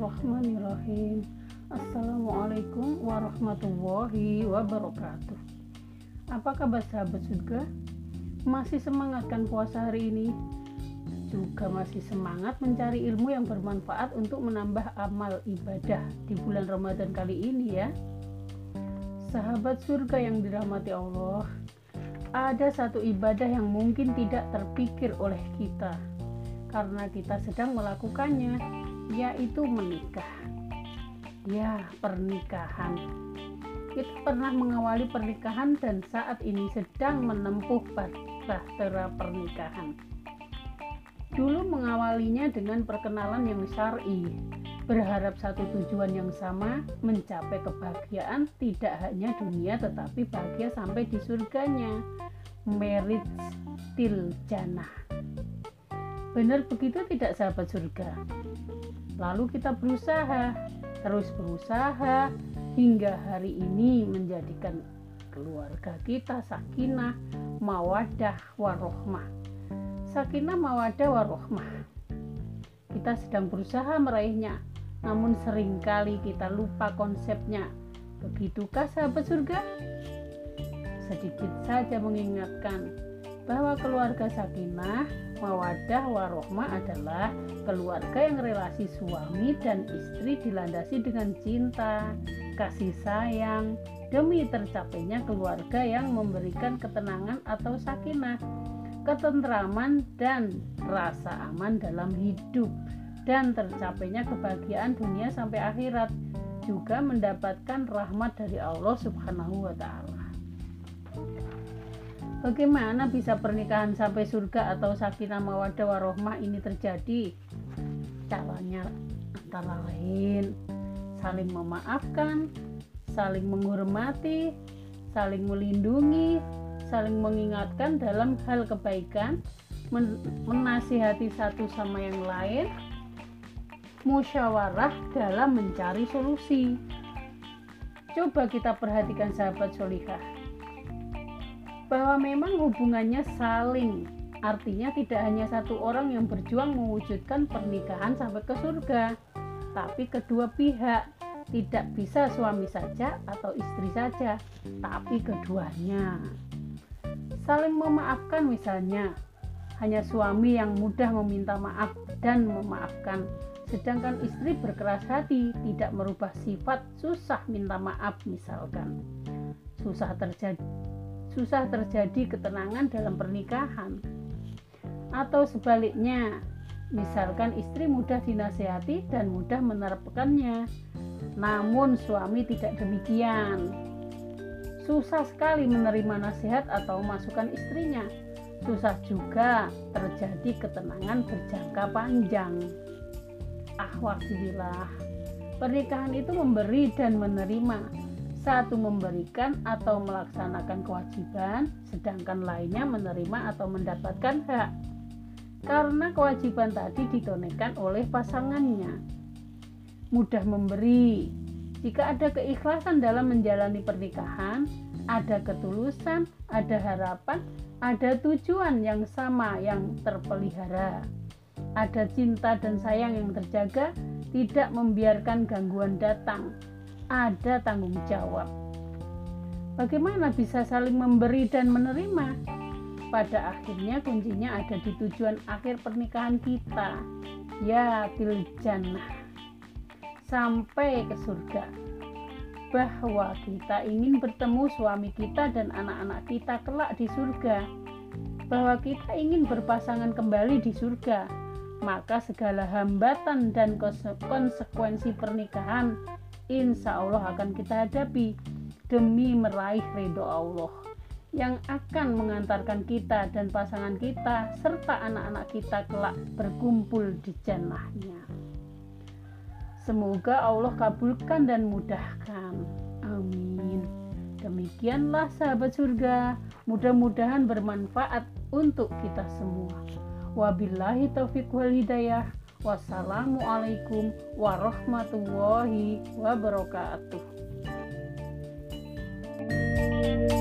Bismillahirrahmanirrahim Assalamualaikum warahmatullahi wabarakatuh Apa kabar sahabat surga? Masih semangatkan puasa hari ini? Juga masih semangat mencari ilmu yang bermanfaat untuk menambah amal ibadah di bulan Ramadan kali ini ya Sahabat surga yang dirahmati Allah Ada satu ibadah yang mungkin tidak terpikir oleh kita karena kita sedang melakukannya yaitu menikah. Ya, pernikahan. Kita pernah mengawali pernikahan dan saat ini sedang menempuh bahtera pernikahan. Dulu mengawalinya dengan perkenalan yang syar'i, berharap satu tujuan yang sama, mencapai kebahagiaan tidak hanya dunia tetapi bahagia sampai di surganya. Merit til jannah. Benar begitu tidak sahabat surga? Lalu kita berusaha, terus berusaha hingga hari ini menjadikan keluarga kita sakinah, mawadah, warohmah. Sakinah, mawadah, warohmah. Kita sedang berusaha meraihnya, namun sering kali kita lupa konsepnya. Begitukah sahabat surga? Sedikit saja mengingatkan bahwa keluarga sakinah Mawadah warohmah adalah keluarga yang relasi suami dan istri dilandasi dengan cinta, kasih sayang, demi tercapainya keluarga yang memberikan ketenangan atau sakinah, ketentraman dan rasa aman dalam hidup dan tercapainya kebahagiaan dunia sampai akhirat juga mendapatkan rahmat dari Allah Subhanahu wa taala. Bagaimana bisa pernikahan sampai surga atau sakinah mawadah warohmah ini terjadi? Caranya antara lain saling memaafkan, saling menghormati, saling melindungi, saling mengingatkan dalam hal kebaikan, menasihati satu sama yang lain, musyawarah dalam mencari solusi. Coba kita perhatikan sahabat solihah bahwa memang hubungannya saling. Artinya tidak hanya satu orang yang berjuang mewujudkan pernikahan sampai ke surga tapi kedua pihak. Tidak bisa suami saja atau istri saja tapi keduanya. Saling memaafkan misalnya. Hanya suami yang mudah meminta maaf dan memaafkan. Sedangkan istri berkeras hati tidak merubah sifat susah minta maaf misalkan. Susah terjadi susah terjadi ketenangan dalam pernikahan. Atau sebaliknya, misalkan istri mudah dinasehati dan mudah menerapkannya, namun suami tidak demikian. Susah sekali menerima nasihat atau masukan istrinya. Susah juga terjadi ketenangan berjangka panjang. Ahwasilillah, pernikahan itu memberi dan menerima, satu memberikan atau melaksanakan kewajiban, sedangkan lainnya menerima atau mendapatkan hak. Karena kewajiban tadi ditunaikan oleh pasangannya. Mudah memberi. Jika ada keikhlasan dalam menjalani pernikahan, ada ketulusan, ada harapan, ada tujuan yang sama yang terpelihara. Ada cinta dan sayang yang terjaga, tidak membiarkan gangguan datang, ada tanggung jawab. Bagaimana bisa saling memberi dan menerima? Pada akhirnya kuncinya ada di tujuan akhir pernikahan kita, ya jannah. Sampai ke surga. Bahwa kita ingin bertemu suami kita dan anak-anak kita kelak di surga. Bahwa kita ingin berpasangan kembali di surga maka segala hambatan dan konsekuensi pernikahan insya Allah akan kita hadapi demi meraih ridho Allah yang akan mengantarkan kita dan pasangan kita serta anak-anak kita kelak berkumpul di jannahnya. Semoga Allah kabulkan dan mudahkan. Amin. Demikianlah sahabat surga, mudah-mudahan bermanfaat untuk kita semua. Wabillahi taufiq wal hidayah. Wassalamualaikum warahmatullahi wabarakatuh. thank you